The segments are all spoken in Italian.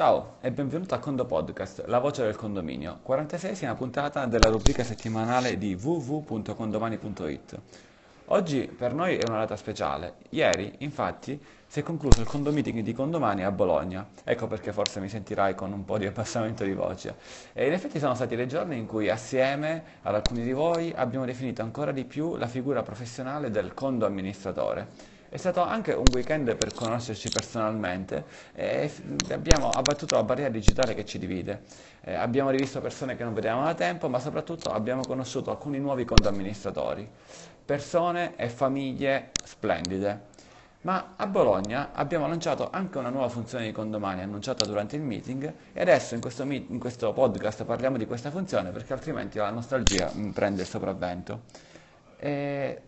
Ciao e benvenuto a Condo Podcast, la voce del condominio, 46esima puntata della rubrica settimanale di www.condomani.it. Oggi per noi è una data speciale. Ieri, infatti, si è concluso il condomeeting di Condomani a Bologna. Ecco perché forse mi sentirai con un po' di abbassamento di voce. E in effetti sono stati dei giorni in cui assieme ad alcuni di voi abbiamo definito ancora di più la figura professionale del condo amministratore è stato anche un weekend per conoscerci personalmente e abbiamo abbattuto la barriera digitale che ci divide. Eh, abbiamo rivisto persone che non vedevamo da tempo, ma soprattutto abbiamo conosciuto alcuni nuovi conto amministratori, persone e famiglie splendide. Ma a Bologna abbiamo lanciato anche una nuova funzione di condomani annunciata durante il meeting e adesso in questo, meet, in questo podcast parliamo di questa funzione perché altrimenti la nostalgia prende il sopravvento. E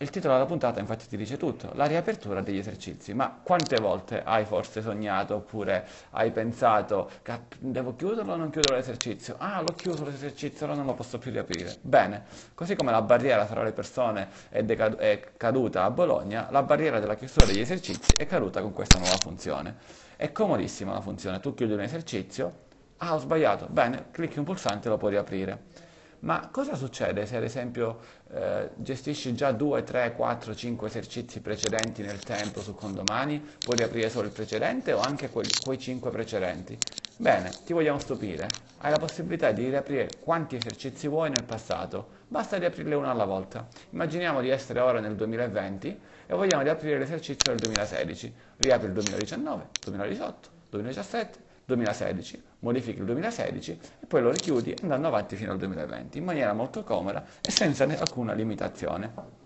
il titolo della puntata infatti ti dice tutto, la riapertura degli esercizi. Ma quante volte hai forse sognato oppure hai pensato devo chiuderlo o non chiudere l'esercizio? Ah, l'ho chiuso l'esercizio, allora non lo posso più riaprire. Bene, così come la barriera tra le persone è, decad- è caduta a Bologna, la barriera della chiusura degli esercizi è caduta con questa nuova funzione. È comodissima la funzione, tu chiudi un esercizio, ah ho sbagliato, bene, clicchi un pulsante e lo puoi riaprire. Ma cosa succede se ad esempio eh, gestisci già 2, 3, 4, 5 esercizi precedenti nel tempo su condomani? Puoi riaprire solo il precedente o anche quei, quei 5 precedenti? Bene, ti vogliamo stupire. Hai la possibilità di riaprire quanti esercizi vuoi nel passato. Basta riaprirli uno alla volta. Immaginiamo di essere ora nel 2020 e vogliamo riaprire l'esercizio del 2016. Riapri il 2019, 2018, 2017, 2016, modifichi il 2016 e poi lo richiudi andando avanti fino al 2020 in maniera molto comoda e senza alcuna limitazione.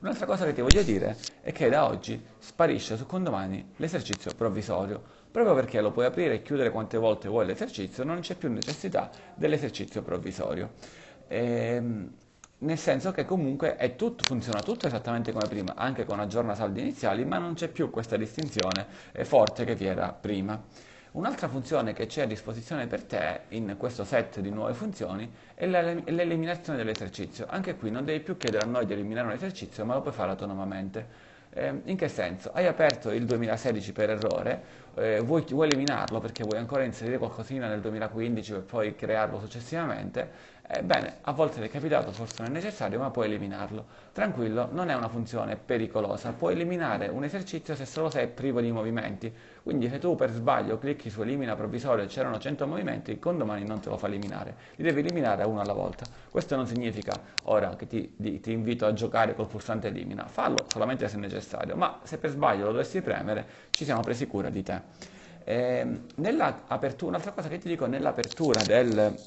Un'altra cosa che ti voglio dire è che da oggi sparisce su condomani l'esercizio provvisorio, proprio perché lo puoi aprire e chiudere quante volte vuoi l'esercizio, non c'è più necessità dell'esercizio provvisorio. Ehm, nel senso che comunque tutto, funziona tutto esattamente come prima, anche con aggiorna saldi iniziali, ma non c'è più questa distinzione forte che vi era prima. Un'altra funzione che c'è a disposizione per te in questo set di nuove funzioni è l'eliminazione dell'esercizio. Anche qui non devi più chiedere a noi di eliminare un esercizio, ma lo puoi fare autonomamente. Eh, in che senso? Hai aperto il 2016 per errore, eh, vuoi, vuoi, eliminarlo perché vuoi ancora inserire qualcosina nel 2015 per poi crearlo successivamente, Ebbene, a volte ti è capitato, forse non è necessario, ma puoi eliminarlo. Tranquillo, non è una funzione pericolosa, puoi eliminare un esercizio se solo sei privo di movimenti. Quindi se tu per sbaglio clicchi su elimina provvisorio e c'erano 100 movimenti, il condomani non te lo fa eliminare, li devi eliminare uno alla volta. Questo non significa ora che ti, ti invito a giocare col pulsante elimina, fallo solamente se necessario, ma se per sbaglio lo dovessi premere, ci siamo presi cura di te. Eh, un'altra cosa che ti dico, nell'apertura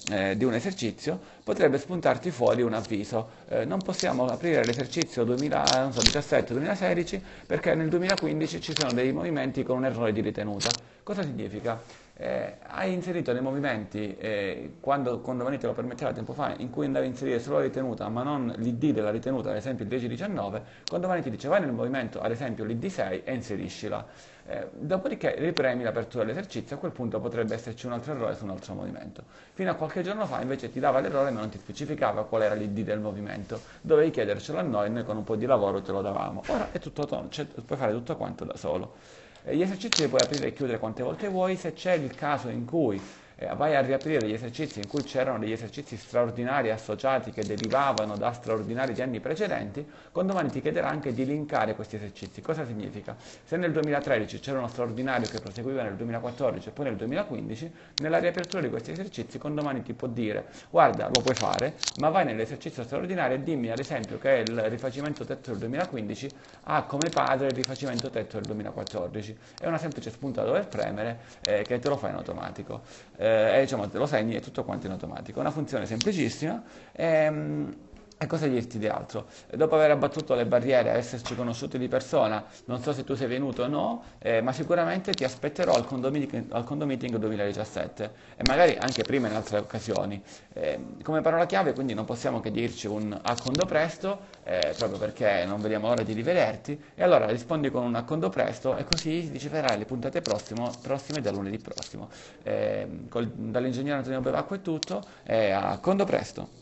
eh, di un esercizio potrebbe spuntarti fuori un avviso. Eh, non possiamo aprire l'esercizio 2017-2016 perché nel 2015 ci sono dei movimenti con un errore di ritenuta. Cosa significa? Eh, hai inserito dei movimenti, eh, quando, quando te lo permetteva tempo fa, in cui andavi a inserire solo la ritenuta ma non l'ID della ritenuta, ad esempio il 10-19, quando Vanity dice vai nel movimento, ad esempio l'ID6 e inseriscila. Eh, dopodiché ripremi l'apertura dell'esercizio, a quel punto potrebbe esserci un altro errore su un altro movimento. Fino a qualche giorno fa invece ti dava l'errore ma non ti specificava qual era l'ID del movimento, dovevi chiedercelo a noi, noi con un po' di lavoro te lo davamo. Ora è tutto autonomo, cioè, puoi fare tutto quanto da solo. Gli esercizi li puoi aprire e chiudere quante volte vuoi, se c'è il caso in cui vai a riaprire gli esercizi in cui c'erano degli esercizi straordinari associati che derivavano da straordinari di anni precedenti, con domani ti chiederà anche di linkare questi esercizi. Cosa significa? Se nel 2013 c'era uno straordinario che proseguiva nel 2014 e poi nel 2015, nella riapertura di questi esercizi con domani ti può dire guarda lo puoi fare, ma vai nell'esercizio straordinario e dimmi ad esempio che il rifacimento tetto del 2015 ha come padre il rifacimento tetto del 2014. È una semplice spunta da dover premere eh, che te lo fa in automatico. Eh, eh, e diciamo, lo segni e tutto quanto in automatico. Una funzione semplicissima. Ehm, e cosa dirti di altro? Dopo aver abbattuto le barriere, esserci conosciuti di persona, non so se tu sei venuto o no, eh, ma sicuramente ti aspetterò al condomeeting, al condomeeting 2017 e magari anche prima in altre occasioni. Eh, come parola chiave quindi non possiamo che dirci un accondo presto, eh, proprio perché non vediamo l'ora di rivederti, e allora rispondi con un accondo presto e così riceverai le puntate prossimo, prossime da lunedì prossimo. Eh, col, dall'ingegnere Antonio Bevacqua è tutto a accondo presto.